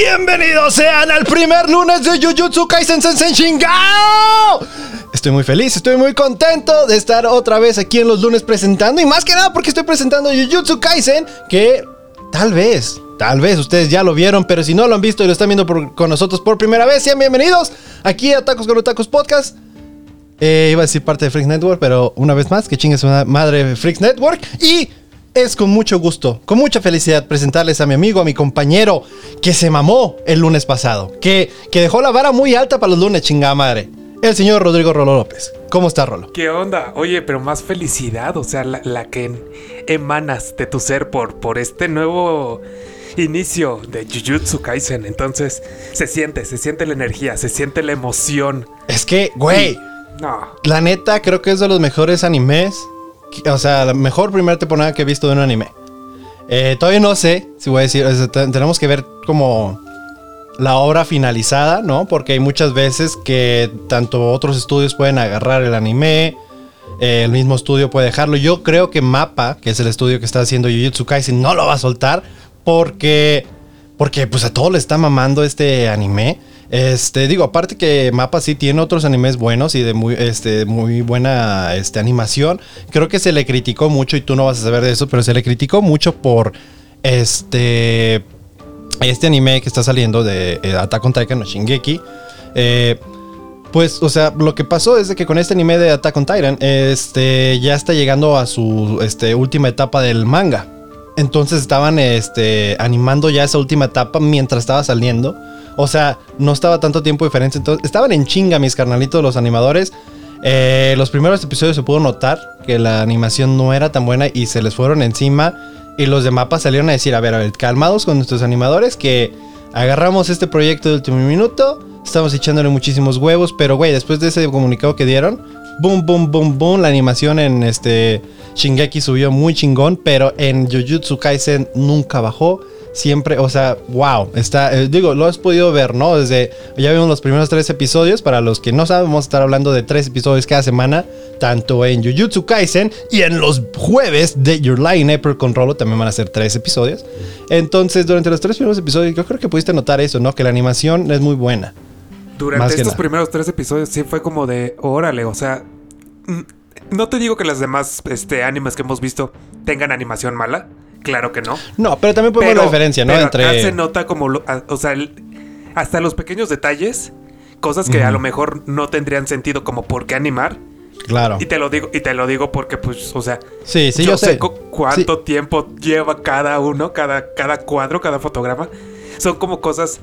Bienvenidos sean al primer lunes de Jujutsu Kaisen Sensen Shingao. Estoy muy feliz, estoy muy contento de estar otra vez aquí en los lunes presentando y más que nada porque estoy presentando Jujutsu Kaisen que tal vez, tal vez ustedes ya lo vieron, pero si no lo han visto y lo están viendo con nosotros por primera vez, sean bienvenidos aquí a Tacos con Tacos Podcast. Eh, iba a decir parte de Freaks Network, pero una vez más, que chingue su madre Freaks Network. Y es con mucho gusto, con mucha felicidad presentarles a mi amigo, a mi compañero, que se mamó el lunes pasado, que, que dejó la vara muy alta para los lunes, chingada madre. El señor Rodrigo Rolo López. ¿Cómo está, Rolo? ¿Qué onda? Oye, pero más felicidad, o sea, la, que emanas de tu ser por, por este nuevo inicio de Jujutsu Kaisen. Entonces, se siente, se siente la energía, se siente la emoción. Es que, güey. No. La neta, creo que es de los mejores animes o sea, la mejor primera temporada que he visto de un anime. Eh, todavía no sé si voy a decir, tenemos que ver como la obra finalizada, ¿no? Porque hay muchas veces que tanto otros estudios pueden agarrar el anime, eh, el mismo estudio puede dejarlo. Yo creo que Mapa, que es el estudio que está haciendo Jujutsu Kaisen, no lo va a soltar porque, porque pues a todos le está mamando este anime. Este, digo, aparte que Mapa sí tiene otros animes buenos y de muy, este, muy buena este, animación. Creo que se le criticó mucho, y tú no vas a saber de eso, pero se le criticó mucho por este. Este anime que está saliendo de eh, Attack on Titan o Shingeki. Eh, pues, o sea, lo que pasó es que con este anime de Attack on Titan, este, ya está llegando a su este, última etapa del manga. Entonces estaban este, animando ya esa última etapa mientras estaba saliendo. O sea, no estaba tanto tiempo diferente. Entonces, estaban en chinga mis carnalitos, los animadores. Eh, los primeros episodios se pudo notar que la animación no era tan buena y se les fueron encima. Y los de mapa salieron a decir, a ver, a ver, calmados con nuestros animadores que agarramos este proyecto de último minuto. Estamos echándole muchísimos huevos, pero güey, después de ese comunicado que dieron, boom, boom, boom, boom, la animación en este Shingeki subió muy chingón, pero en Jujutsu Kaisen nunca bajó siempre, o sea, wow, está, eh, digo, lo has podido ver, ¿no? Desde, ya vimos los primeros tres episodios, para los que no sabemos estar hablando de tres episodios cada semana, tanto en Jujutsu Kaisen y en los jueves de Your Line April con Rolo también van a ser tres episodios. Entonces, durante los tres primeros episodios, yo creo que pudiste notar eso, ¿no? Que la animación es muy buena. Durante estos primeros tres episodios sí fue como de, órale, o sea, no te digo que las demás este, animes que hemos visto tengan animación mala. Claro que no. No, pero también podemos ver la diferencia, ¿no? Entre. se nota como. o sea, hasta los pequeños detalles, cosas que a lo mejor no tendrían sentido, como por qué animar. Claro. Y te lo digo, y te lo digo porque, pues, o sea, sí, sí, yo, sé cuánto tiempo lleva cada uno, cada, cada cuadro, cada fotograma. Son como cosas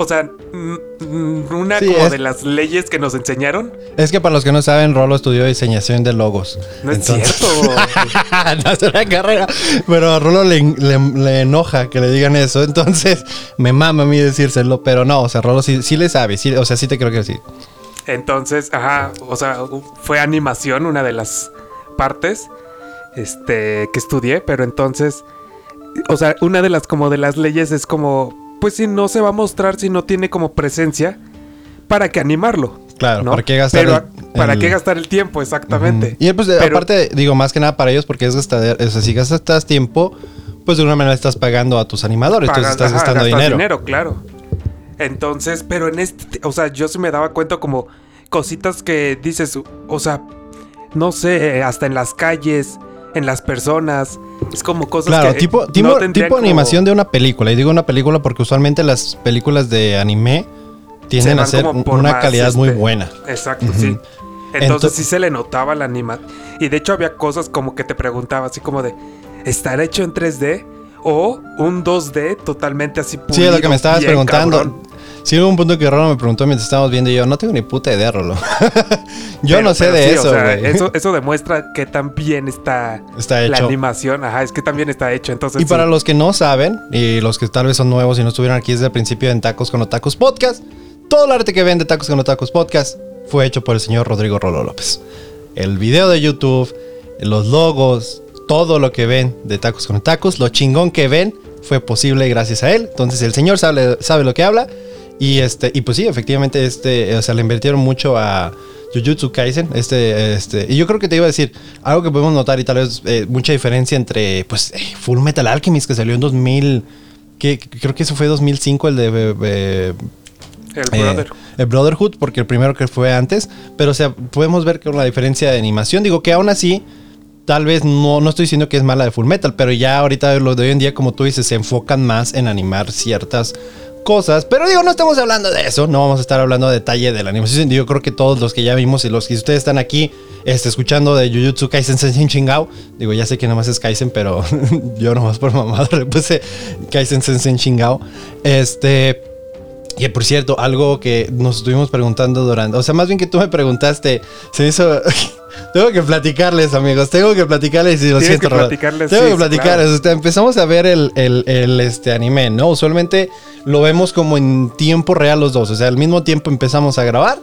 o sea, una como de las leyes que nos enseñaron. Es que para los que no saben, Rolo estudió diseñación de logos. No es cierto. no es una carrera. Pero a Rolo le, enoja que le digan eso. Entonces, me mama a mí decírselo. Pero no, o sea, Rolo sí, sí le sabe. Sí, o sea, sí te creo que sí. Entonces, ajá, o sea, fue animación una de las partes este, que estudié. Pero entonces, o sea, una de las como de las leyes es como pues si no se va a mostrar si no tiene como presencia, ¿para qué animarlo? Claro, ¿para qué gastar el, ¿Para qué gastar el tiempo? Exactamente. Y pues aparte, digo, más que nada para ellos, porque es gastar, o sea, si gastas tiempo, pues de una manera estás pagando a tus animadores, entonces estás gastando dinero. dinero, claro. Entonces, pero en este, o sea, yo sí me daba cuenta como cositas que dices, o sea, no sé, hasta en las calles, en las personas. Es como cosas claro, que tipo, tipo, tipo animación de una película. Y digo una película porque usualmente las películas de anime tienden a ser una calidad muy este, buena. Exacto, sí. Entonces, sí se le notaba la anima. Y de hecho había cosas como que te preguntaba así como de, ¿estará hecho en 3D? O un 2D totalmente así pulido, Sí, es lo que me estabas preguntando. Sí, hubo un punto que Rolo me preguntó mientras estábamos viendo y yo, no tengo ni puta idea, Rolo. yo no sé de eso, eso. Eso demuestra que también está, está hecho. la animación. Ajá, es que también está hecho. Entonces, y para los que no saben, y los que tal vez son nuevos y no estuvieron aquí desde el principio en Tacos con Otacos Podcast, todo el arte que ven de Tacos con Otacos Podcast fue hecho por el señor Rodrigo Rolo López. El video de YouTube, los logos, todo lo que ven de Tacos con Tacos, lo chingón que ven, fue posible gracias a él. Entonces el señor sabe, sabe lo que habla. Y este, y pues sí, efectivamente, este, o sea, le invirtieron mucho a Jujutsu Kaisen. Este, este, y yo creo que te iba a decir algo que podemos notar y tal vez eh, mucha diferencia entre, pues, eh, Full Metal Alchemist que salió en 2000. que creo que eso fue 2005, el de... el eh, Brotherhood. el Brotherhood, porque el primero que fue antes. Pero, o sea, podemos ver que la diferencia de animación, digo que aún así, tal vez no, no estoy diciendo que es mala de Full Metal, pero ya ahorita lo de hoy en día, como tú dices, se enfocan más en animar ciertas cosas. Pero digo, no estamos hablando de eso, no vamos a estar hablando de detalle de la animación. Yo creo que todos los que ya vimos y los que ustedes están aquí este, escuchando de Jujutsu Kaisen Sensei Chingao, digo, ya sé que nomás es Kaisen, pero yo nomás por mamado le puse Kaisen Sensei Chingao. Este. Y por cierto, algo que nos estuvimos preguntando durante, o sea, más bien que tú me preguntaste, se hizo, tengo que platicarles, amigos, tengo que platicarles y lo Tienes siento, que platicarles, Tengo sí, que platicarles, claro. sea, empezamos a ver el, el- el, este, anime, ¿no? Usualmente lo vemos como en tiempo real los dos, o sea, al mismo tiempo empezamos a grabar,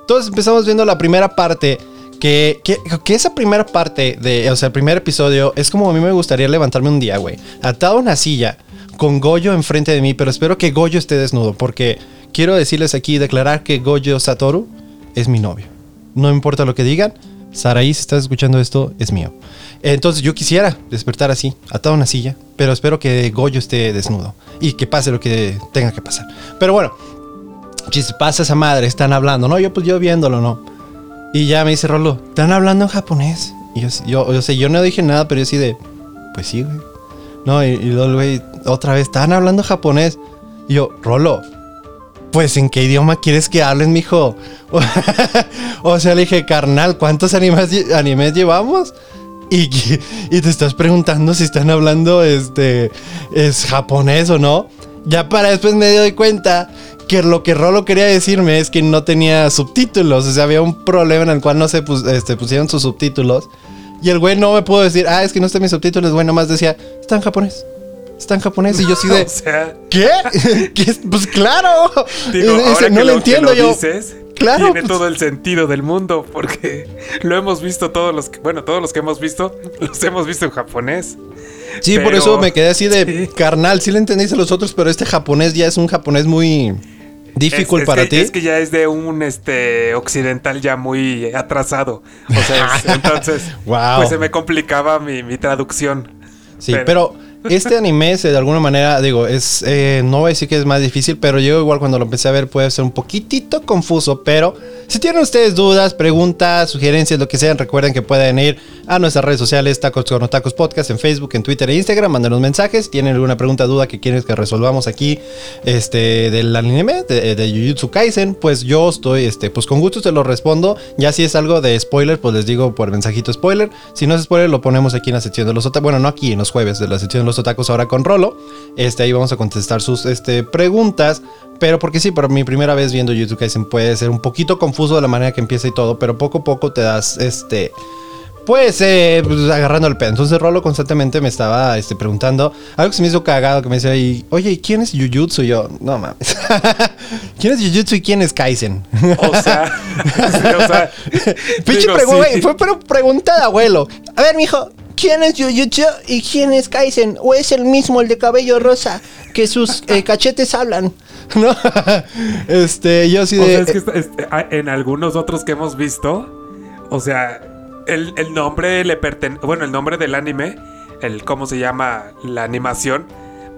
entonces empezamos viendo la primera parte. Que, que, que esa primera parte de, o sea, el primer episodio es como a mí me gustaría levantarme un día, güey. Atado a una silla con Goyo enfrente de mí, pero espero que Goyo esté desnudo, porque quiero decirles aquí declarar que Goyo Satoru es mi novio. No importa lo que digan, Saraí, si estás escuchando esto, es mío. Entonces yo quisiera despertar así, atado a una silla, pero espero que Goyo esté desnudo y que pase lo que tenga que pasar. Pero bueno, chis, pasa esa madre, están hablando, ¿no? Yo pues yo viéndolo, ¿no? Y ya me dice Rolo, ¿están hablando en japonés? Y yo, yo, sé, yo no dije nada, pero yo sí de, pues sí, güey. No, y, y luego güey, otra vez, ¿están hablando japonés? Y yo, Rolo, pues ¿en qué idioma quieres que hablen, mijo? o sea, le dije, carnal, ¿cuántos animes, animes llevamos? Y, y te estás preguntando si están hablando este es japonés o no. Ya para después me doy cuenta que lo que Rolo quería decirme es que no tenía subtítulos. O sea, había un problema en el cual no se este, pusieron sus subtítulos. Y el güey no me pudo decir, ah, es que no están mis subtítulos. El güey nomás decía, está en japonés. Está en japonés. Y yo sí de, o sea, ¿qué? ¿Qué? Pues claro. digo, que no lo, que entiendo yo. dices, Claro, tiene pues- todo el sentido del mundo porque lo hemos visto todos los que, bueno, todos los que hemos visto, los hemos visto en japonés. Sí, por eso me quedé así de Sí. carnal. Sí le entendiste a los otros, pero este japonés ya es un japonés muy difícil para que, ti. Es que ya es de un este occidental ya muy atrasado. O sea, es- entonces, Wow. pues se me complicaba mi, mi traducción. Sí, pero, este anime, de alguna manera, digo, es. eh, no voy a decir que es más difícil, pero yo igual cuando lo empecé a ver puede ser un poquitito confuso. Pero si tienen ustedes dudas, preguntas, sugerencias, lo que sean, recuerden que pueden ir a nuestras redes sociales, Tacos con Otacos Podcast, en Facebook, en Twitter e Instagram, mándenos mensajes. Tienen alguna pregunta, duda que quieren que resolvamos aquí, este, del anime, de, de Jujutsu Kaisen, pues yo estoy, este, pues con gusto te lo respondo. Ya si es algo de spoiler, pues les digo por mensajito spoiler. Si no es spoiler, lo ponemos aquí en la sección de los otacos. Bueno, no aquí, en los jueves de la sección de los otacos ahora con Rolo. Este, ahí vamos a contestar sus este, preguntas. Pero porque sí, por mi primera vez viendo Jujutsu Kaisen puede ser un poquito confuso de la manera que empieza y todo, pero poco a poco te das este pues, eh, pues, agarrando el pedo. Entonces Rolo constantemente me estaba este, preguntando algo que se me hizo cagado, que me decía, oye, ¿y quién es Jujutsu? Y yo, no mames. ¿Quién es Jujutsu y quién es Kaisen? O sea, o sea, Pinche digo, pregu- sí. güey, fue pero pregunta de abuelo. A ver, mijo, ¿quién es Jujutsu y quién es Kaisen? ¿O es el mismo, el de cabello rosa, que sus eh, cachetes hablan? ¿No? este, yo sí O de... sea, es que esta- este, ah, en algunos otros que hemos visto, o sea, el, el nombre le pertenece, bueno, el nombre del anime, el cómo se llama la animación,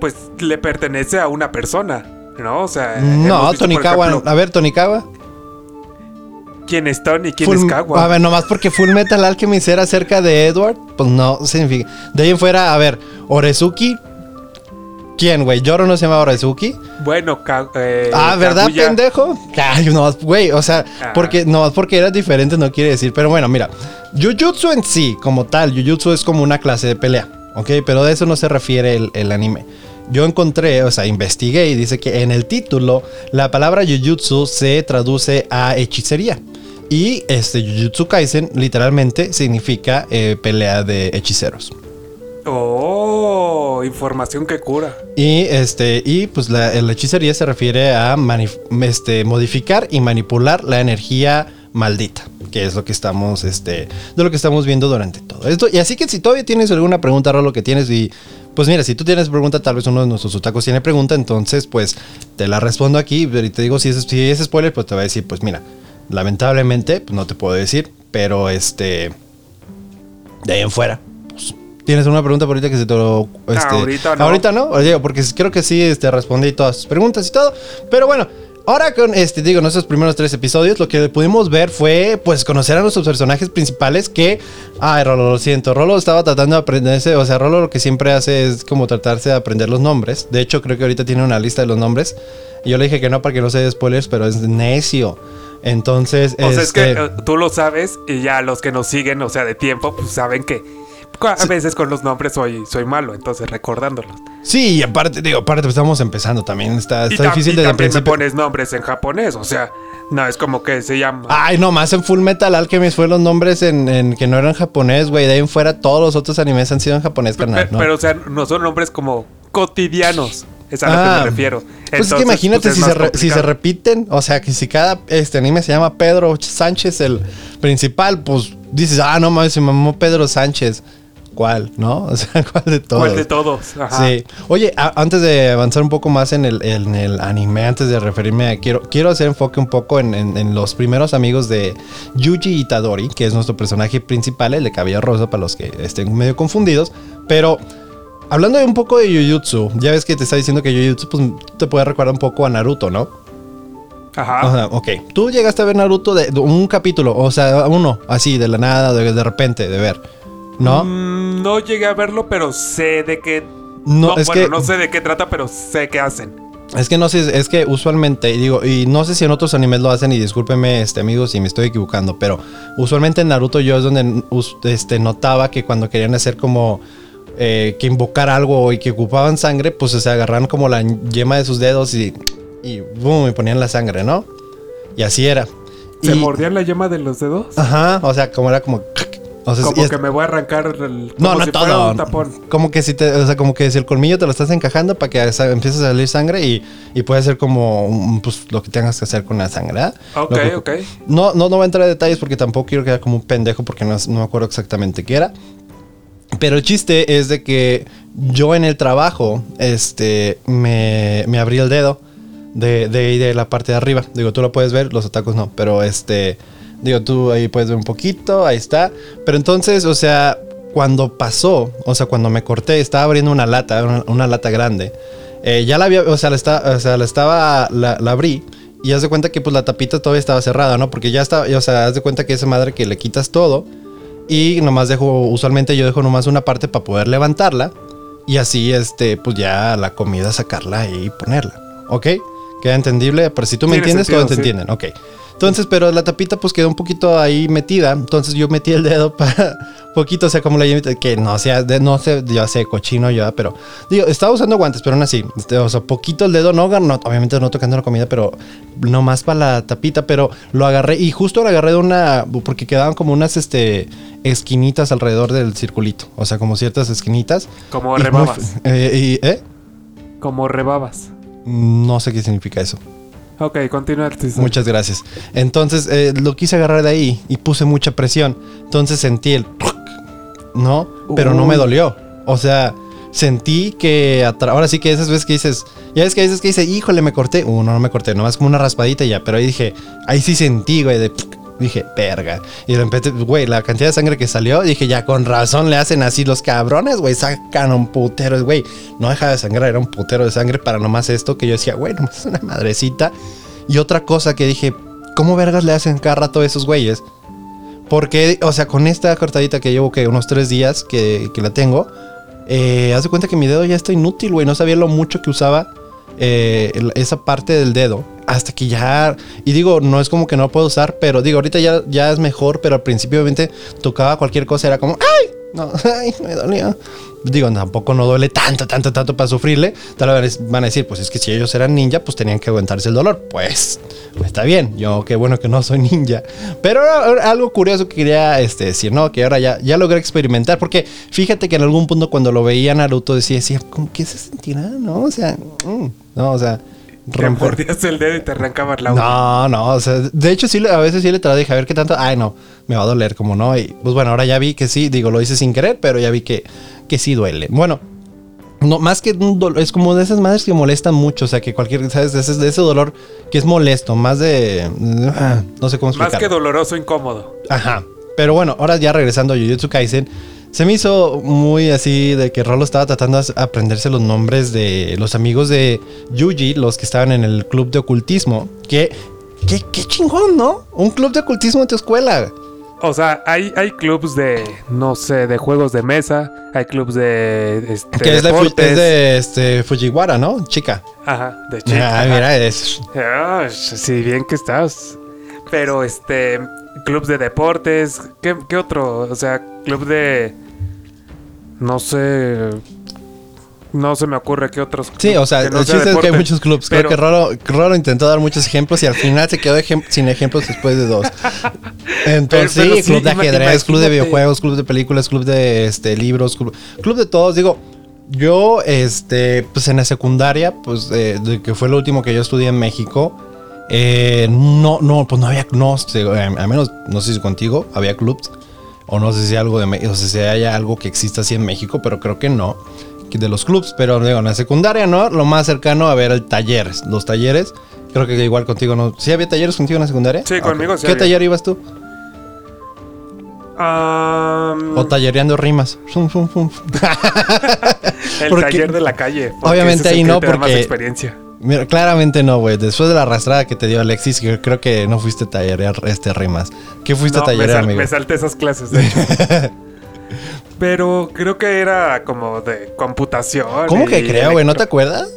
pues le pertenece a una persona, ¿no? O sea, hemos no, visto, Tonikawa. ejemplo, A ver, Tonikawa. ¿Quién es Tony? ¿Quién Full- es Kawa? A ver, nomás porque Full Metal Alchemist era cerca de Edward, pues no significa. De ahí en fuera, a ver, Orezuki. ¿Quién, güey? ¿Yoro no se llama Orezuki? Bueno, eh, ah, ¿verdad, Kaguya- pendejo? Ay, no, güey, o sea, Ah. porque no porque era diferente no quiere decir, pero bueno, mira, Jujutsu en sí, como tal, Jujutsu es como una clase de pelea, ¿ok? Pero de eso no se refiere el, el anime. Yo encontré, o sea, investigué y dice que en el título la palabra Jujutsu se traduce a hechicería. Y este Jujutsu Kaisen literalmente significa eh, pelea de hechiceros. Oh, información que cura. Y este, y pues la, hechicería se refiere a este, modificar y manipular la energía maldita. Que es lo que estamos, este, de lo que estamos viendo durante todo esto. Y así que si todavía tienes alguna pregunta, Rolo, que tienes, y pues mira, si tú tienes pregunta, tal vez uno de nuestros otacos tiene pregunta, entonces pues te la respondo aquí. Y te digo, si es, si es spoiler, pues te voy a decir, pues mira, lamentablemente, pues no te puedo decir, pero este, de ahí en fuera, ¿Tienes una pregunta por ahorita que se te lo... Este, ahorita no. Ahorita no, Oye, porque creo que sí este, respondí todas sus preguntas y todo. Pero bueno, Ahora con este, digo, nuestros primeros tres episodios, lo que pudimos ver fue, pues, conocer a nuestros personajes principales que, ay, Rolo, lo siento, Rolo estaba tratando de aprenderse, o sea, Rolo lo que siempre hace es como tratarse de aprender los nombres. De hecho, creo que ahorita tiene una lista de los nombres. Y yo le dije que no para que no se dé spoilers, pero es necio. Entonces, o sea, es que este, eh, tú lo sabes y ya los que nos siguen, o sea, de tiempo, pues saben que a veces con los nombres soy, soy malo, entonces recordándolos. Sí, y aparte, digo, aparte pues, estamos empezando también. Está, está difícil desde el principio. me pones nombres en japonés, o sea, no es como que se llama. Ay, no, más en Full Metal Alchemist fue los nombres en, que no eran japonés, güey. De ahí en fuera todos los otros animes han sido en japonés, carnal. Pero, o sea, no son nombres como cotidianos. Es a lo que me ah, refiero. pues es que imagínate pues, si, se si, se repiten, o sea, que si cada este anime se llama Pedro Sánchez, el principal, pues dices, ah, no mames, se llamó Pedro Sánchez. ¿Cuál? ¿No? O sea, ¿cuál de todos? ¿Cuál de todos? Sí. Oye, antes de avanzar un poco más en el, en el, anime, antes de referirme a. Quiero, quiero hacer enfoque un poco en, en, los primeros amigos de Yuji Itadori, que es nuestro personaje principal, el de cabello rosa, para los que estén medio confundidos. Pero. Hablando de un poco de Jujutsu, ya ves que te está diciendo que Jujutsu pues, te puede recordar un poco a Naruto, ¿no? Ajá. O sea, ok. Tú llegaste a ver Naruto de, un capítulo, o sea, uno, así, de la nada, de, de repente, de ver. ¿No? Mm, no llegué a verlo, pero sé de qué. No, es bueno, que, no sé de qué trata, pero sé qué hacen. Es que no sé, es que usualmente, digo, y no sé si en otros animes lo hacen, y discúlpeme, este, amigos, si me estoy equivocando, pero usualmente en Naruto yo es donde este, notaba que cuando querían hacer como eh, que invocar algo y que ocupaban sangre, pues se agarran como la yema de sus dedos y, y boom, me ponían la sangre, ¿no? Y así era. ¿Se mordían la yema de los dedos? Ajá, o sea, como era como como que me voy a arrancar el. no, no todo. Como que si te, o sea, como que si el colmillo te lo estás encajando para que empiece a salir sangre y, y puede ser como pues, lo que tengas que hacer con la sangre. ¿eh? Ok, ok. No, no, no voy a entrar en detalles porque tampoco quiero quedar como un pendejo porque no, no me acuerdo exactamente qué era. Pero el chiste es de que yo en el trabajo, este, me, me abrí el dedo de, de, de la parte de arriba. Digo, tú lo puedes ver, los atacos no, pero este Digo, tú ahí puedes ver un poquito, ahí está. Pero entonces, o sea, cuando pasó, o sea, cuando me corté, estaba abriendo una lata, una, lata grande. Eh, ya la había, o sea, la, está, o sea, la estaba, la, abrí. Y haz de cuenta que pues la tapita todavía estaba cerrada, ¿no? Porque ya estaba, o sea, haz de cuenta que esa madre que le quitas todo. Y nomás dejo, usualmente yo dejo nomás una parte para poder levantarla. Y así, este, pues ya la comida sacarla y ponerla. ¿Ok? Queda entendible, pero si tú me entiendes, todos te entienden. Ok. Entonces, pero la tapita pues quedó un poquito ahí metida. Entonces yo metí el dedo para poquito, o sea, como la que no sea, no sé, ya sé, cochino ya, pero digo, estaba usando guantes, pero aún así, este, o sea, poquito el dedo, no, no obviamente no tocando la comida, pero no más para la tapita, pero lo agarré y justo lo agarré de una, porque quedaban como unas, este, esquinitas alrededor del circulito, o sea, como ciertas esquinitas. Como rebabas. Eh, ¿eh? Como rebabas. No sé qué significa eso. Ok, continúa. Muchas gracias. Entonces eh, lo quise agarrar de ahí y puse mucha presión. Entonces sentí el... ¿No? Pero no me dolió. O sea, sentí que... Ahora sí que esas veces que dices... Ya ves que veces que dice, híjole, me corté. Uh, no, no me corté. Nomás como una raspadita ya. Pero ahí dije... Ahí sí sentí, güey, de... Dije, verga. Y de repente, güey, la cantidad de sangre que salió, dije, ya con razón le hacen así los cabrones, güey. Sacan un putero, güey. No deja de sangrar, era un putero de sangre para nomás esto que yo decía, güey, nomás es una madrecita. Y otra cosa que dije, ¿cómo vergas le hacen cada rato a esos güeyes? Porque, o sea, con esta cortadita que llevo que unos tres días que, que la tengo, eh, haz de cuenta que mi dedo ya está inútil, güey. No sabía lo mucho que usaba eh, esa parte del dedo hasta que ya y digo no es como que no puedo usar pero digo ahorita ya, ya es mejor pero al principio obviamente tocaba cualquier cosa era como ay no ay me dolía. Digo tampoco no duele tanto tanto tanto para sufrirle. Tal vez van a decir pues es que si ellos eran ninja pues tenían que aguantarse el dolor. Pues está bien yo qué bueno que no soy ninja. Pero algo curioso que quería este, decir no que ahora ya ya logré experimentar porque fíjate que en algún punto cuando lo veía Naruto decía decía cómo que se sentirá no o sea mm, no, o sea. Te el dedo y te arrancabas la No, no, o sea, de hecho sí, a veces sí le dije, a ver qué tanto, ay no, me va a doler, como no, y pues bueno, ahora ya vi que sí, digo, lo hice sin querer, pero ya vi que, que sí duele. Bueno, no, más que un dolor, es como de esas madres que molestan mucho, o sea, que cualquier, ¿sabes? De ese, de ese dolor que es molesto, más de, ah, no sé cómo explicar. Más que doloroso, incómodo. Ajá, pero bueno, ahora ya regresando a Jujutsu Kaisen, Se me hizo muy así de que Rolo estaba tratando de aprenderse los nombres de los amigos de Yuji, los que estaban en el club de ocultismo. Que, qué, qué chingón, ¿no? Un club de ocultismo en tu escuela. O sea, hay, hay clubs de, no sé, de juegos de mesa, hay clubs de este, Que es de, es de este, Fujiwara, ¿no? Chica. Ajá, de chica. Ah, mira, es. Sí, bien que estás. Pero este, clubs de deportes, ¿qué, qué otro? O sea, club de, no sé, no se me ocurre qué otros. Sí, o sea, no el sea chiste es que hay muchos clubs. Pero- Creo que Rolo, Rolo intentó dar muchos ejemplos y al final se quedó ejem- sin ejemplos después de dos. Entonces, Pero- pero sí, sí, club de ajedrez, club de videojuegos, club de películas, club de este, libros, club, club de todos. Digo, yo, este, pues en la secundaria, pues eh, de que fue lo último que yo estudié en México, eh, no, no, pues no había, no, eh, al menos, no sé si contigo, había clubs. O no sé si algo de o sea, si haya algo que exista así en México, pero creo que no. De los clubs, pero digo, en la secundaria, ¿no? Lo más cercano a ver el talleres. Los talleres, creo que igual contigo, ¿no? ¿Sí había talleres contigo en la secundaria? Sí, conmigo sí ¿Qué había. taller ibas tú? O tallereando rimas. El taller de la calle. Obviamente ahí no, más porque- experiencia. Mira, claramente no, güey. Después de la arrastrada que te dio Alexis, que creo que no fuiste a tallerear este rimas. ¿Qué fuiste No, a me, tallerear, sal- amigo? me salté esas clases, de hecho. Pero creo que era como de computación. ¿Cómo que creo, güey? ¿No te acuerdas?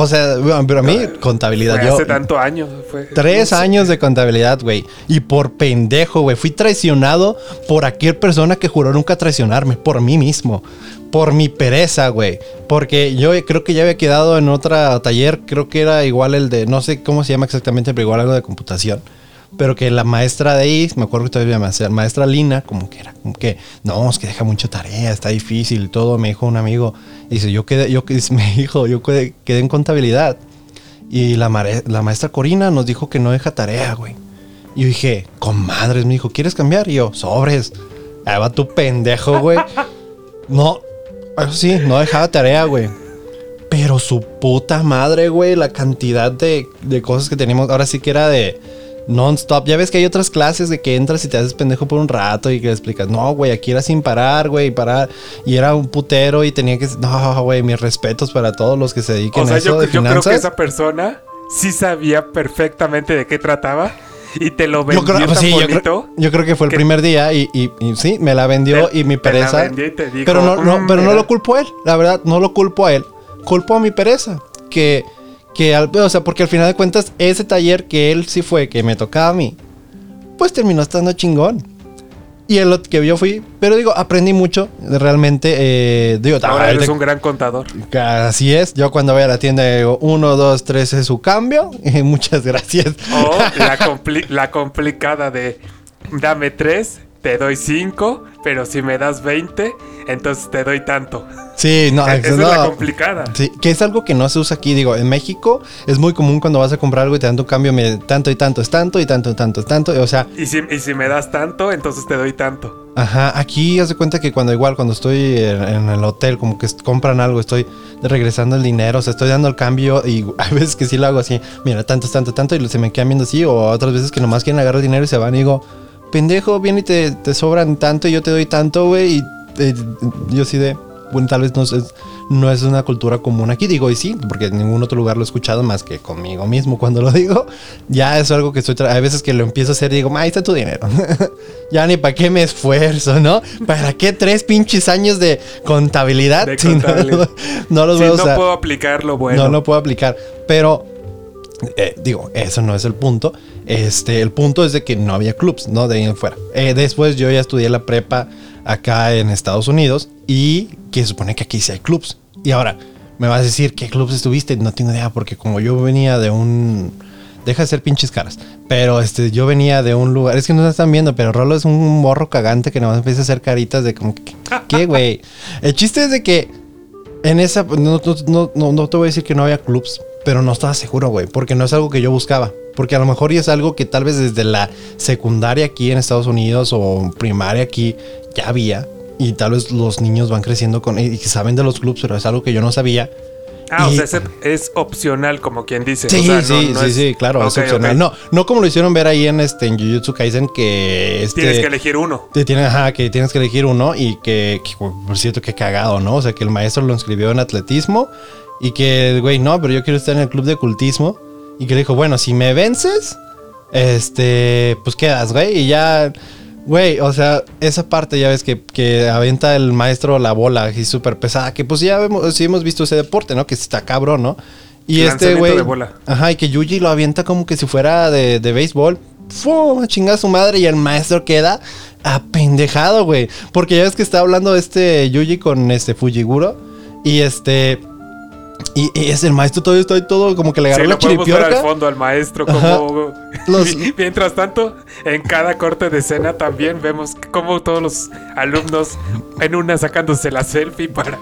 O sea, pero a mí, contabilidad. Fue Yo, hace tanto años. Fue, Tres no sé. años de contabilidad, güey. Y por pendejo, güey. Fui traicionado por aquella persona que juró nunca traicionarme. Por mí mismo. Por mi pereza, güey. Porque yo creo que ya había quedado en otro taller. Creo que era igual el de... No sé cómo se llama exactamente, pero igual algo de computación. Pero que la maestra de ahí, me acuerdo que todavía me hacía, maestra Lina, como que era, como que, no, es que deja mucha tarea, está difícil y todo, me dijo un amigo. Dice, yo quedé, yo me dijo, yo quedé, quedé en contabilidad. Y la, maestra Corina nos dijo que no deja tarea, güey. Y yo dije, comadres, me dijo, ¿quieres cambiar? Y yo, sobres. Ahí va tu pendejo, güey. No, eso sí, no dejaba tarea, güey. Pero su puta madre, güey, la cantidad de cosas que teníamos. Ahora sí que era de non-stop. Ya ves que hay otras clases de que entras y te haces pendejo por un rato y que le explicas, no, güey, aquí era sin parar, güey, parar. Y era un putero y tenía que. No, güey, mis respetos para todos los que se dediquen O sea, a eso yo, de yo creo que finanzas. esa persona sí sabía perfectamente de qué trataba y te lo vendió Yo creo, tan sí, yo bonito. creo, yo creo que fue el primer día y, y- y sí, me la vendió Te- y mi te la pereza. vendió y te dijo, pero no, no, "Mm, pero no mira". lo culpo a él, la verdad, no lo culpo a él. Culpo a mi pereza. Que, que al- o sea, porque al final de cuentas, ese taller que él sí fue, que me tocaba a mí, pues terminó estando chingón. Y el otro que yo fui, pero digo, aprendí mucho, realmente, eh, digo, Ahora eres un gran contador. Así es, yo cuando voy a la tienda digo, uno, dos, tres es su cambio, y muchas gracias. O la, compli- la complicada de dame tres, te doy cinco, pero si me das 20, entonces te doy tanto. Sí, no, Esa es la complicada. Sí, que es algo que no se usa aquí. Digo, en México es muy común cuando vas a comprar algo y te dan tu cambio, me- tanto y tanto es tanto y tanto y tanto es tanto. O sea, Y si, y si me das tanto, entonces te doy tanto. ajá, aquí haz de cuenta que cuando igual, cuando estoy en, en el hotel, como que compran algo, estoy regresando el dinero, o sea, estoy dando el cambio y hay veces que sí lo hago así, mira, tanto es tanto, tanto, y se me quedan viendo así, o otras veces que nomás quieren agarrar el dinero y se van y digo, pendejo, viene y te, te sobran tanto y yo te doy tanto, güey, y eh, yo sí de, bueno, tal vez no es, no es una cultura común aquí, digo, y sí, porque en ningún otro lugar lo he escuchado más que conmigo mismo cuando lo digo, ya es algo que estoy, hay veces que lo empiezo a hacer y digo, "Ma, ahí está tu dinero, ya ni para qué me esfuerzo, ¿no? ¿Para qué tres pinches años de contabilidad? De si no- contabilidad. no, los Si voy a no usar. puedo aplicar lo bueno. No, no puedo aplicar. Pero, eh, digo, eso no es el punto. Este, el punto es de que no había clubs, ¿no? De ahí en fuera. Eh, después yo ya estudié la prepa acá en Estados Unidos y que se supone que aquí sí hay clubs. Y ahora, me vas a decir, ¿qué clubs estuviste? No tengo idea, porque como yo venía de un... Deja de ser pinches caras. Pero este, yo venía de un lugar. Es que no se están viendo, pero Rolo es un morro cagante que nomás empieza a hacer caritas de como. ¿Qué, güey? El chiste es de que en esa, no, no, no, no te voy a decir que no había clubs, pero no estaba seguro, güey, porque no es algo que yo buscaba. Porque a lo mejor ya es algo que tal vez desde la secundaria aquí en Estados Unidos o primaria aquí ya había. Y tal vez los niños van creciendo con y saben de los clubs, pero es algo que yo no sabía. Ah, o sea, es, opcional, como quien dice. Sí, sí, sí, sí, claro, es opcional. No, no como lo hicieron ver ahí en este en Jujutsu Kaisen que este, tienes que elegir uno. Te tiene, ajá, que tienes que elegir uno y que, por cierto que cagado, ¿no? O sea, que el maestro lo inscribió en atletismo y que güey, no, pero yo quiero estar en el club de cultismo y que le dijo, "Bueno, si me vences, este, pues quedas, güey." Y ya Güey, o sea, esa parte ya ves que, que avienta el maestro la bola así súper pesada, que pues ya vemos, sí hemos visto ese deporte, ¿no? Que está cabrón, ¿no? Y este güey. Ajá, y que Yuji lo avienta como que si fuera de, de béisbol. ¡Fum! Chinga su madre y el maestro queda apendejado, güey. Porque ya ves que está hablando este Yuji con este Fujiguro. Y este. Y, es el maestro todavía está ahí todo como que le agarró la chiripiorca. al fondo al maestro como mientras tanto en cada corte de escena también vemos como todos los alumnos en una sacándose la selfie para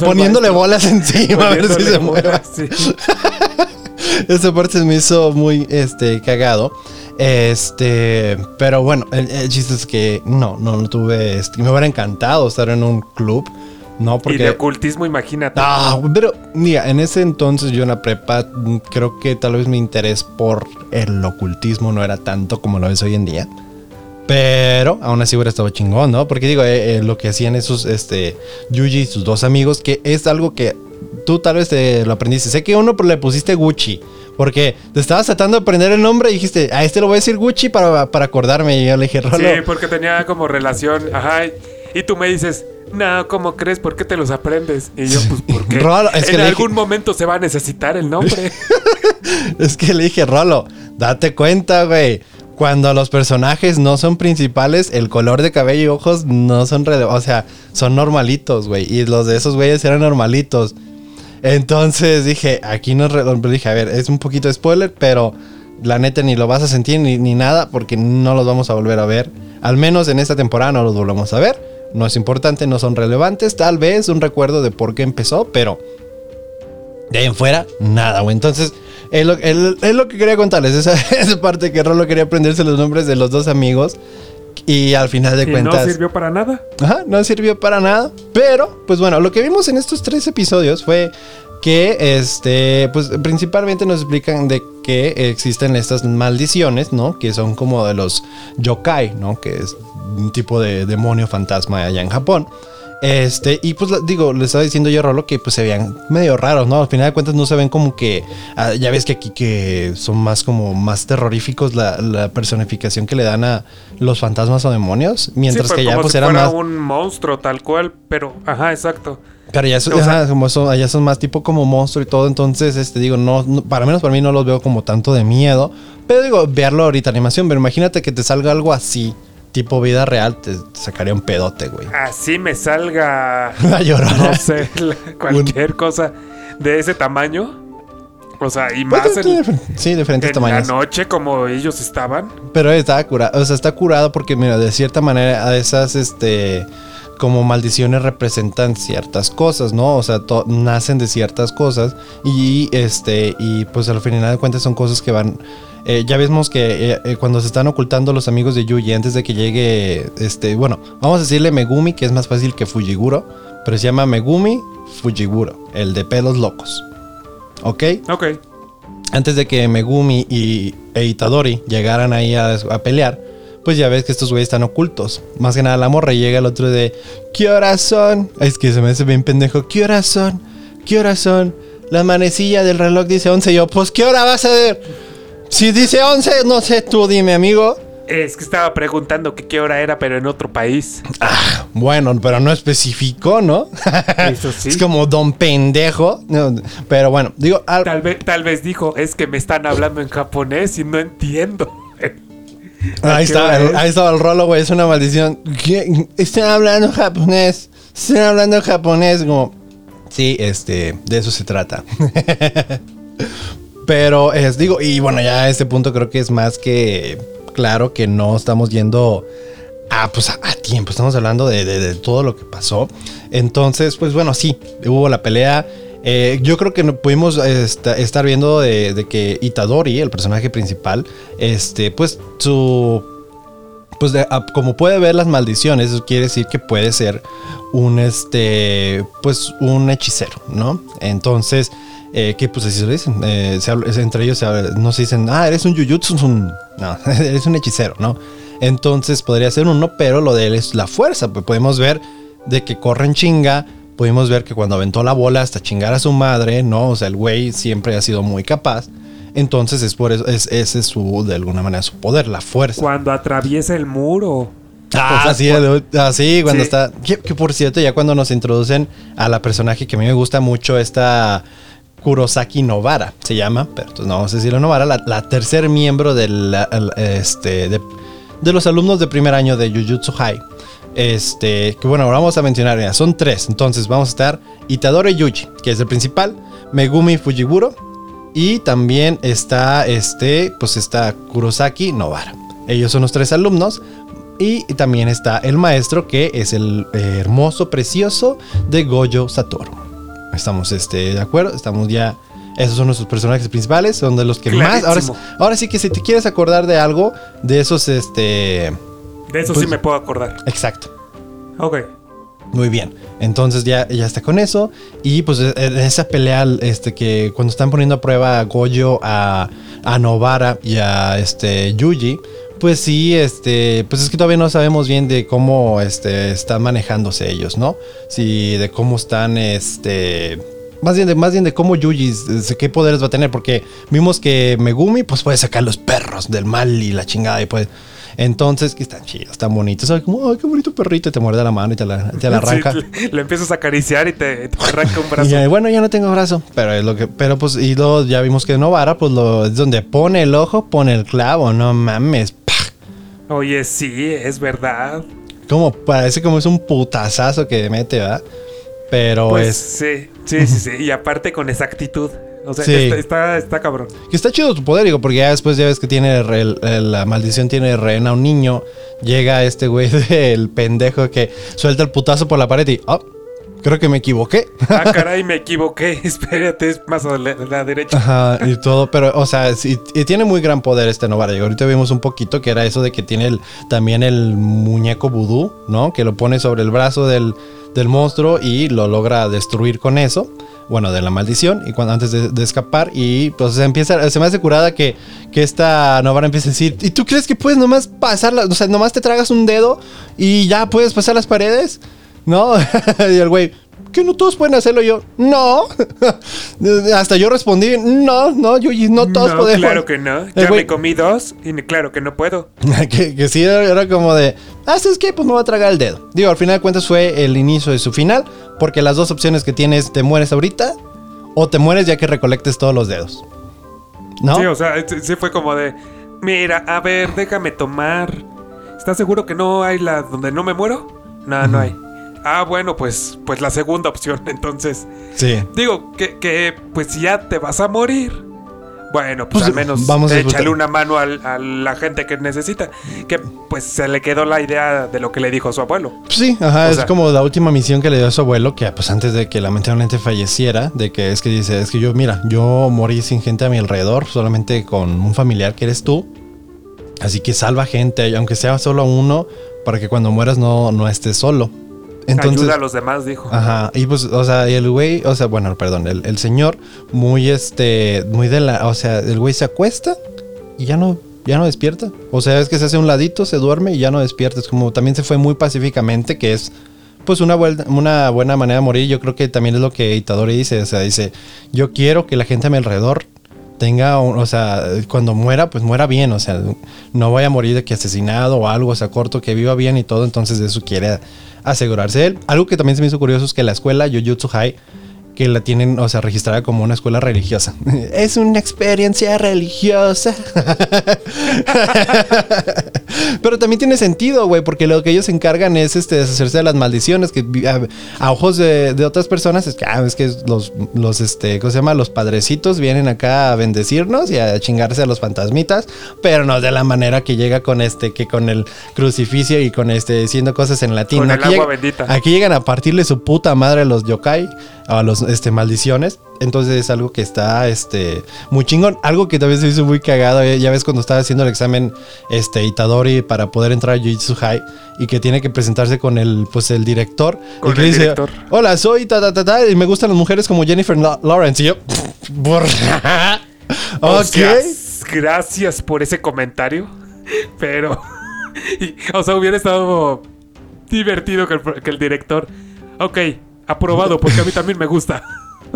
poniéndole bolas encima a ver si se mueve. Esa parte me hizo muy este cagado. Este, pero bueno, el, chiste es que no, no, no tuve, este, me hubiera encantado estar en un club no, porque... Y de ocultismo, imagínate. Ah, pero mira, en ese entonces yo en la prepa creo que tal vez mi interés por el ocultismo no era tanto como lo es hoy en día. Pero aún así hubiera estado chingón, ¿no? Porque digo, eh, eh, lo que hacían esos, este, Yuji y sus dos amigos, que es algo que tú tal vez te lo aprendiste. Sé que uno le pusiste Gucci, porque te estabas tratando de aprender el nombre y dijiste, a este lo voy a decir Gucci para, para acordarme. Y yo le dije, Rolo. Sí, porque tenía como relación, ajá. Y tú me dices, no, ¿cómo crees? ¿Por qué te los aprendes? Y yo, pues, ¿por qué? en algún momento se va a necesitar el nombre. es que le dije, Rolo, date cuenta, güey. Cuando los personajes no son principales, el color de cabello y ojos no son relevantes. O sea, son normalitos, güey. Y los de esos güeyes eran normalitos. Entonces dije, aquí no dije, a ver, es un poquito de spoiler, pero la neta ni lo vas a sentir ni, ni nada porque no los vamos a volver a ver. Al menos en esta temporada no los volvemos a ver no es importante, no son relevantes. Tal vez un recuerdo de por qué empezó, pero de ahí en fuera, nada, güey. Entonces, es lo, que quería contarles. Esa, esa parte que Rolo quería aprenderse los nombres de los dos amigos. Y al final de cuentas. No sirvió para nada. Ajá, no sirvió para nada. Pero, pues bueno, lo que vimos en estos tres episodios fue que, este, pues principalmente nos explican de que existen estas maldiciones, ¿no? Que son como de los yokai, ¿no? Que es un tipo de demonio fantasma allá en Japón. Este, y pues digo, le estaba diciendo yo a Rolo que pues se veían medio raros, ¿no? Al final de cuentas no se ven como que, ah, ya ves que aquí que son más como más terroríficos la, personificación que le dan a los fantasmas o demonios, mientras que ya pues era más... un monstruo tal cual, pero, ajá, exacto. Pero ya son, como son, allá son más tipo como monstruo y todo, entonces, este, digo, no, para menos para mí no los veo como tanto de miedo, pero digo, verlo ahorita animación, pero imagínate que te salga algo así tipo vida real, te sacaría un pedote, güey. Así me salga. No sé, cualquier cosa de ese tamaño. O sea, y más en, sí, diferentes en la noche como ellos estaban. Pero está curado, o sea, está curado porque mira, de cierta manera esas este como maldiciones representan ciertas cosas, ¿no? O sea, nacen de ciertas cosas y este y pues al final de cuentas son cosas que van eh, ya vemos que eh, eh, cuando se están ocultando los amigos de Yuji antes de que llegue, este, bueno, vamos a decirle Megumi, que es más fácil que Fujiguro, pero se llama Megumi Fujiguro, el de pelos locos. ¿Ok? Ok. Antes de que Megumi y e Itadori llegaran ahí a, pelear, pues ya ves que estos güeyes están ocultos. Más que nada la morra llega el otro de, ¿qué horas son? Es que se me hace bien pendejo, ¿qué horas son? ¿Qué horas son? La manecilla del reloj dice 11 y yo, pues ¿qué hora vas a ver? Si dice 11, no sé, tú dime, amigo. Es que estaba preguntando que qué hora era, pero en otro país. Ah, bueno, pero no especificó, ¿no? Eso sí. es como don pendejo. pero bueno, digo. Tal, vez, tal vez dijo, es que me están hablando en japonés y no entiendo. ahí, está, ahí estaba el rolo, güey. Es una maldición. Están hablando japonés. Están hablando japonés. Como, sí, este, de eso se trata. Pero es, digo, y bueno, ya a este punto creo que es más que claro que no estamos yendo a, pues, a, tiempo, estamos hablando de, todo lo que pasó. Entonces, pues bueno, sí, hubo la pelea. Eh, yo creo que pudimos estar viendo de, que Itadori, el personaje principal, este, pues su pues como puede ver las maldiciones, eso quiere decir que puede ser un este, pues un hechicero, ¿no? Entonces, eh, que pues así se lo dicen, eh, entre ellos no se dicen, ah, eres un Jujutsu, no, eres un hechicero, ¿no? Entonces podría ser uno, pero lo de él es la fuerza, pues podemos ver de que corren chinga, pudimos ver que cuando aventó la bola hasta chingar a su madre, ¿no? O sea, el güey siempre ha sido muy capaz. Entonces es por eso, es, ese es su, de alguna manera, su poder, la fuerza. Cuando atraviesa el muro. Ah, sí, así, cuando está. Que, por cierto, ya cuando nos introducen a la personaje que a mí me gusta mucho, esta Kurosaki Novara, se llama, pero pues no vamos a decirlo Novara, la, tercer miembro este, de, de, los alumnos de primer año de Jujutsu High. Este, que bueno, ahora vamos a mencionar, son tres. Entonces vamos a estar Itadori Yuji, que es el principal, Megumi Fujiburo, y también está este, pues está Kurosaki Novara. Ellos son los tres alumnos. Y también está el maestro que es el hermoso, precioso de Goyo Satoru. Estamos este, de acuerdo, estamos ya... Esos son nuestros personajes principales, son de los que más... Ahora, ahora, sí que si te quieres acordar de algo, de esos, este... De eso sí pues me puedo acordar. Exacto. Ok. Muy bien. Entonces ya, ya está con eso. Y pues e, en esa pelea, este, que cuando están poniendo a prueba a Goyo, a, a Novara y a este Yuji, pues sí, este, pues es que todavía no sabemos bien de cómo este, están manejándose ellos, ¿no? Sí, de cómo están, este, más bien de, más bien de cómo Yuji, qué poderes va a tener, porque vimos que Megumi, pues puede sacar los perros del mal y la chingada y pues entonces, que están chidos, están bonitos. como, ay, qué bonito perrito. Y te muerde la mano y te la, te la arranca. le, empiezas a acariciar y te, arranca un brazo. Y, bueno, ya no tengo brazo. Pero es lo que, pero pues, y luego ya vimos que Novara, pues lo, es donde pone el ojo, pone el clavo. No mames. Oye, sí, es verdad. Como parece como es un putazazo que mete, ¿verdad? Pero pues, es. Sí, sí, sí, sí. Y aparte con esa actitud. O sea, está, está, cabrón. Que está chido tu poder, digo, porque ya después ya ves que tiene la maldición tiene rehén a un niño. Llega este güey del pendejo que suelta el putazo por la pared y. Oh, creo que me equivoqué. Ah, caray, me equivoqué. Espérate, es más a la, derecha. Ajá, y todo, pero, o sea, y tiene muy gran poder este Novara. Y ahorita vimos un poquito que era eso de que tiene el, también el muñeco vudú, ¿no? Que lo pone sobre el brazo del, del monstruo y lo logra destruir con eso bueno, de la maldición, y cuando antes de, escapar, y pues se empieza, se me hace curada que, que esta Novara empieza a decir, ¿y tú crees que puedes nomás pasar, o sea, nomás te tragas un dedo y ya puedes pasar las paredes? ¿No? y el güey, que no todos pueden hacerlo yo. No. Hasta yo respondí, no, no, yo no todos no, podemos. Claro que no. Ya me comí dos y claro que no puedo. que, que, sí, era como de, ah, es que pues me voy a tragar el dedo. Digo, al final de cuentas fue el inicio de su final, porque las dos opciones que tienes, te mueres ahorita o te mueres ya que recolectes todos los dedos. ¿No? Sí, o sea, sí fue como de, mira, a ver, déjame tomar. ¿Estás seguro que no hay la donde no me muero? No, no hay. Ah, bueno, pues, pues la segunda opción, entonces. Sí. Digo, que, que pues si ya te vas a morir. Bueno, pues, al menos vamos a échale una mano a la gente que necesita. Que pues se le quedó la idea de lo que le dijo a su abuelo. Sí, ajá, es como la última misión que le dio a su abuelo, que pues antes de que lamentablemente falleciera, de que es que dice, es que yo, mira, yo morí sin gente a mi alrededor, solamente con un familiar que eres tú. Así que salva gente, aunque sea solo uno, para que cuando mueras no, no estés solo. Entonces, Ayuda a los demás, dijo. Ajá. Y pues, o sea, el güey, o sea, bueno, perdón, el, señor, muy este, muy de la, o sea, el güey se acuesta y ya no, ya no despierta. O sea, es que se hace un ladito, se duerme y ya no despierta. Es como también se fue muy pacíficamente, que es pues una, buena, una buena manera de morir. Yo creo que también es lo que Itadori dice. O sea, dice, yo quiero que la gente a mi alrededor tenga, o sea, cuando muera, pues muera bien. O sea, no vaya a morir de que asesinado o algo, o sea, corto, que viva bien y todo. Entonces eso quiere asegurarse él. Algo que también se me hizo curioso es que la escuela Jujutsu High que la tienen, o sea, registrada como una escuela religiosa. Es una experiencia religiosa. Pero también tiene sentido, güey, porque lo que ellos se encargan es este, deshacerse de las maldiciones, que a, ojos de, otras personas es que, ah, es que los, los, este, ¿cómo se llama? Los padrecitos vienen acá a bendecirnos y a chingarse a los fantasmitas, pero no de la manera que llega con este, que con el crucificio y con este, diciendo cosas en latín. Con el agua bendita. Aquí llegan a partirle su puta madre a los yokai a los este, maldiciones. Entonces es algo que está este, muy chingón. Algo que también se hizo muy cagado. eh, Ya ves cuando estaba haciendo el examen este, Itadori para poder entrar a Jujutsu High y que tiene que presentarse con el, pues, el director. Con y que el dice, director. Hola, soy ta, ta, ta, ta, y me gustan las mujeres como Jennifer La- Lawrence. Y yo, "Por- O ok. sea, gracias por ese comentario. Pero. y, o sea, hubiera estado divertido que el, que el director. Ok, aprobado, porque a mí también me gusta.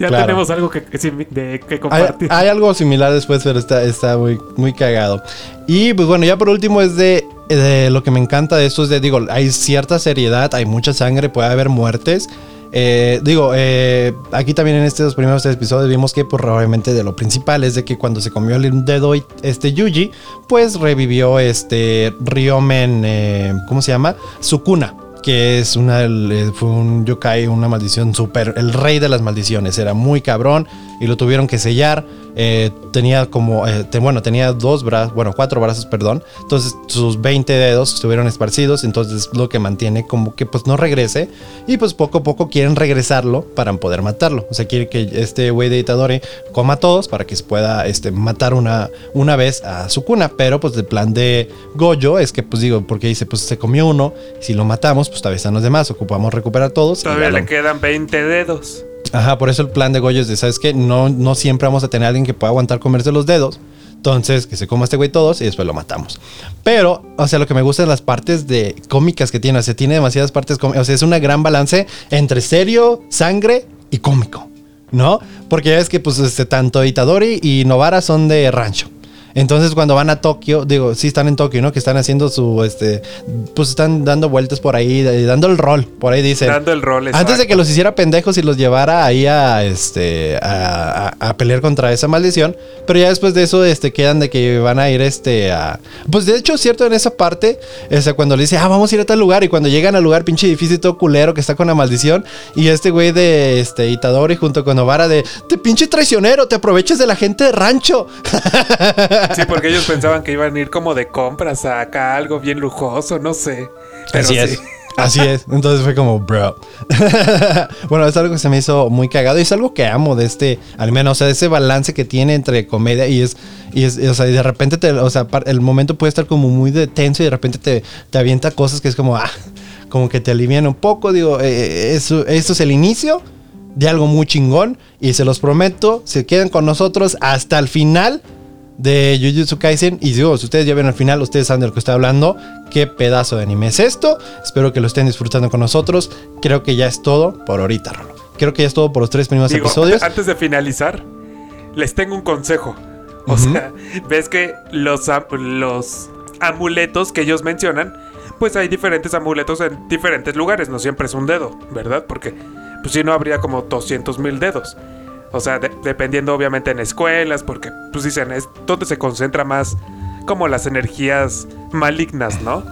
ya Claro. tenemos algo que, de- compartir. hay algo similar después, pero está, está muy, muy cagado. Y pues bueno, ya por último es de, de lo que me encanta de esto es de, digo, hay cierta seriedad, hay mucha sangre, puede haber muertes. Eh, digo, eh, aquí también en estos primeros tres episodios vimos que pues probablemente de lo principal es de que cuando se comió el dedo este Yuji, pues revivió este Ryomen, eh, ¿cómo se llama? Sukuna que es una fue un yokai, una maldición súper, el rey de las maldiciones, era muy cabrón y lo tuvieron que sellar. Eh, tenía como, eh, te- bueno, tenía dos brazos, bueno, cuatro brazos, perdón. Entonces sus 20 dedos estuvieron esparcidos, entonces lo que mantiene como que pues no regrese y pues poco a poco quieren regresarlo para poder matarlo. O sea, quiere que este güey de Itadori coma a todos para que se pueda este, matar una, una vez a su cuna. Pero pues el plan de Goyo es que pues digo, porque dice, pues se comió uno, si lo matamos, pues todavía están los demás, ocupamos recuperar todos. Todavía le quedan 20 dedos. Ajá, por eso el plan de Goyo es de, ¿sabes qué? No, no siempre vamos a tener a alguien que pueda aguantar comerse los dedos. Entonces, que se coma este güey todos y después lo matamos. Pero, o sea, lo que me gusta es las partes de cómicas que tiene. O sea, tiene demasiadas partes cómicas. O sea, es una gran balance entre serio, sangre y cómico. ¿No? Porque ya ves que, pues, este, tanto Itadori y Novara son de rancho. Entonces cuando van a Tokio, digo, sí están en Tokio, ¿no? Que están haciendo su, este, pues están dando vueltas por ahí, dando el rol, por ahí dicen. Dando el rol. Antes de exacto. que los hiciera pendejos y los llevara ahí a, este, a, a- a pelear contra esa maldición. Pero ya después de eso, este, quedan de que van a ir, este, a... Pues de hecho, cierto, en esa parte, sea, cuando le dice, ah, vamos a ir a tal lugar. Y cuando llegan al lugar, pinche edificio todo culero que está con la maldición. Y este güey de, este, Itadori junto con Novara de, te pinche traicionero, te aprovechas de la gente de rancho. Sí, porque ellos pensaban que iban a ir como de compras a acá, algo bien lujoso, no sé. Pero Así sí. es. Así es. Entonces fue como, bro. bueno, es algo que se me hizo muy cagado y es algo que amo de este, al menos, o sea, ese balance que tiene entre comedia y es, y es, o sea, y de repente, te, o sea, el momento puede estar como muy de tenso y de repente te, te avienta cosas que es como, ah, como que te alivian un poco. Digo, eh, eso, esto es el inicio de algo muy chingón y se los prometo, se quedan con nosotros hasta el final de Jujutsu Kaisen. Y digo, si ustedes ya ven al final, ustedes saben de lo que estoy hablando. Qué pedazo de anime es esto. Espero que lo estén disfrutando con nosotros. Creo que ya es todo por ahorita, Rolo. Creo que ya es todo por los tres primeros Digo, episodios. antes de finalizar, les tengo un consejo. O sea, ves que los, los amuletos que ellos mencionan, pues hay diferentes amuletos en diferentes lugares. No siempre es un dedo, ¿verdad? Porque pues si no habría como 200 mil dedos. O sea, de- dependiendo obviamente en escuelas, porque pues dicen, es donde se concentra más como las energías malignas, ¿no?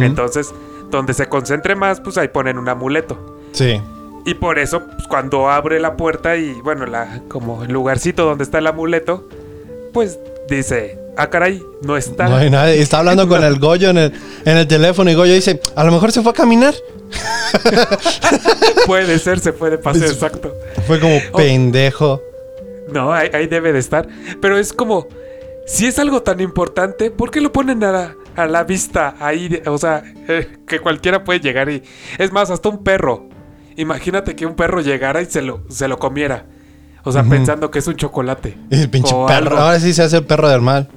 Entonces, donde se concentre más, pues ahí ponen un amuleto. Sí. Y por eso, pues, cuando abre la puerta y, bueno, la, como el lugarcito donde está el amuleto, pues dice, ah, caray, no está. No hay nadie. Está hablando con el Goyo en el, en el teléfono y Goyo dice, a lo mejor se fue a caminar. Puede ser, se puede pasar, Es- exacto. Fue como Oh. pendejo. No, ahí, ahí debe de estar. Pero es como, si es algo tan importante, ¿por qué lo ponen a la, a la vista ahí? o sea, eh, que cualquiera puede llegar y... Es más, hasta un perro. Imagínate que un perro llegara y se lo, se lo comiera. O sea, pensando que es un chocolate. El pinche O perro. algo. Ahora sí se hace el perro del mal.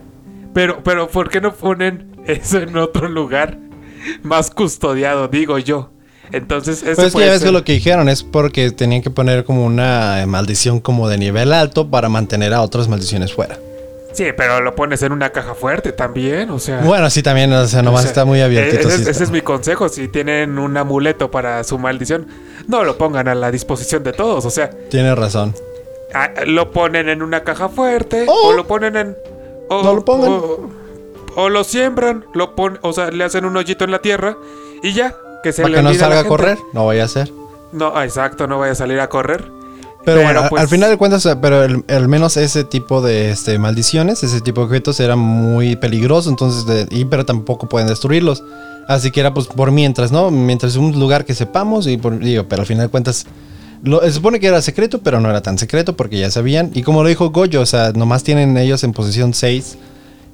Pero, pero, ¿por qué no ponen eso en otro lugar más custodiado, digo yo? Entonces, eso Pues puede ya ves ser- que lo que dijeron es porque tenían que poner como una eh, maldición como de nivel alto para mantener a otras maldiciones fuera. Sí, pero lo pones en una caja fuerte también, o sea... Bueno, sí, también, o sea, nomás o sea, está muy eh, abiertito. Ese, es- ese está. es mi consejo. Si tienen un amuleto para su maldición, no lo pongan a la disposición de todos. O sea, Tienes razón. ah, lo ponen en una caja fuerte O- o lo ponen en. O, No lo pongan. O, o lo siembran, lo pon, o sea, le hacen un hoyito en la tierra y ya. Que se Para que no a salga a correr, no vaya a ser. No, ah, exacto, no vaya a salir a correr. Pero, Pero, bueno, pues- al final de cuentas, pero el- al menos ese tipo de este, maldiciones, ese tipo de objetos era muy peligroso, entonces, de- y, pero tampoco pueden destruirlos. Así que era pues por mientras, ¿no? Mientras un lugar que sepamos y por, digo, pero al final de cuentas, Lo, se supone que era secreto, pero no era tan secreto porque ya sabían. Y como lo dijo Goyo, o sea, nomás tienen ellos en posición 6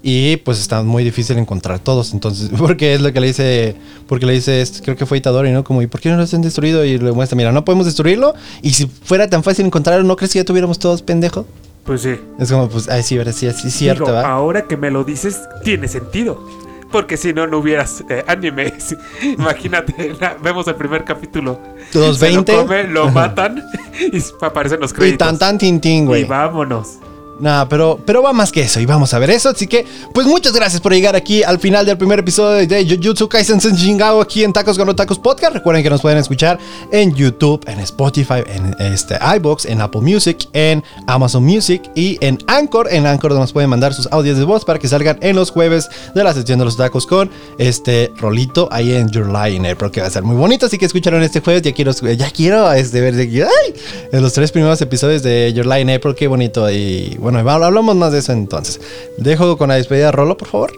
y pues está muy difícil encontrar todos. Entonces, porque es lo que le dice, porque le dice, creo que fue Itadori, ¿no? Como, ¿y por qué no lo han destruido? Y le muestra, mira, no podemos destruirlo. Y si fuera tan fácil encontrarlo, ¿no crees que ya tuviéramos todos pendejo? Pues sí. Es como, pues, ay, sí, sí, sí, es cierto, ¿va? Ahora que me lo dices, tiene sentido. Porque si no, no hubieras eh, anime. Imagínate, vemos el primer capítulo. Los 20. Lo, lo matan y aparecen los créditos. Y tan tan tin, güey. Y vámonos. Nada, pero, pero va más que eso y vamos a ver eso. Así que, pues muchas gracias por llegar aquí al final del primer episodio de Jujutsu Kaisen Senshingawa aquí en Tacos con Tacos Podcast. Recuerden que nos pueden escuchar en YouTube, en Spotify, en este iBox, en Apple Music, en Amazon Music y en Anchor. En Anchor nos pueden mandar sus audios de voz para que salgan en los jueves de la sección de los tacos con este rolito ahí en Your Line, porque va a ser muy bonito. Así que escucharon este jueves. Ya quiero, ya quiero este, ver ay, los tres primeros episodios de Your Line, April. Qué bonito y bueno bueno, hablamos más de eso entonces. Dejo con la despedida de Rolo, por favor.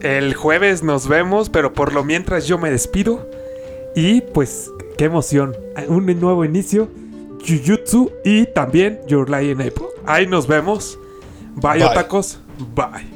El jueves nos vemos, pero por lo mientras yo me despido. Y pues, qué emoción. Un nuevo inicio. Jujutsu y también Your Lie in April. Ahí nos vemos. Bye, Bye. Bye.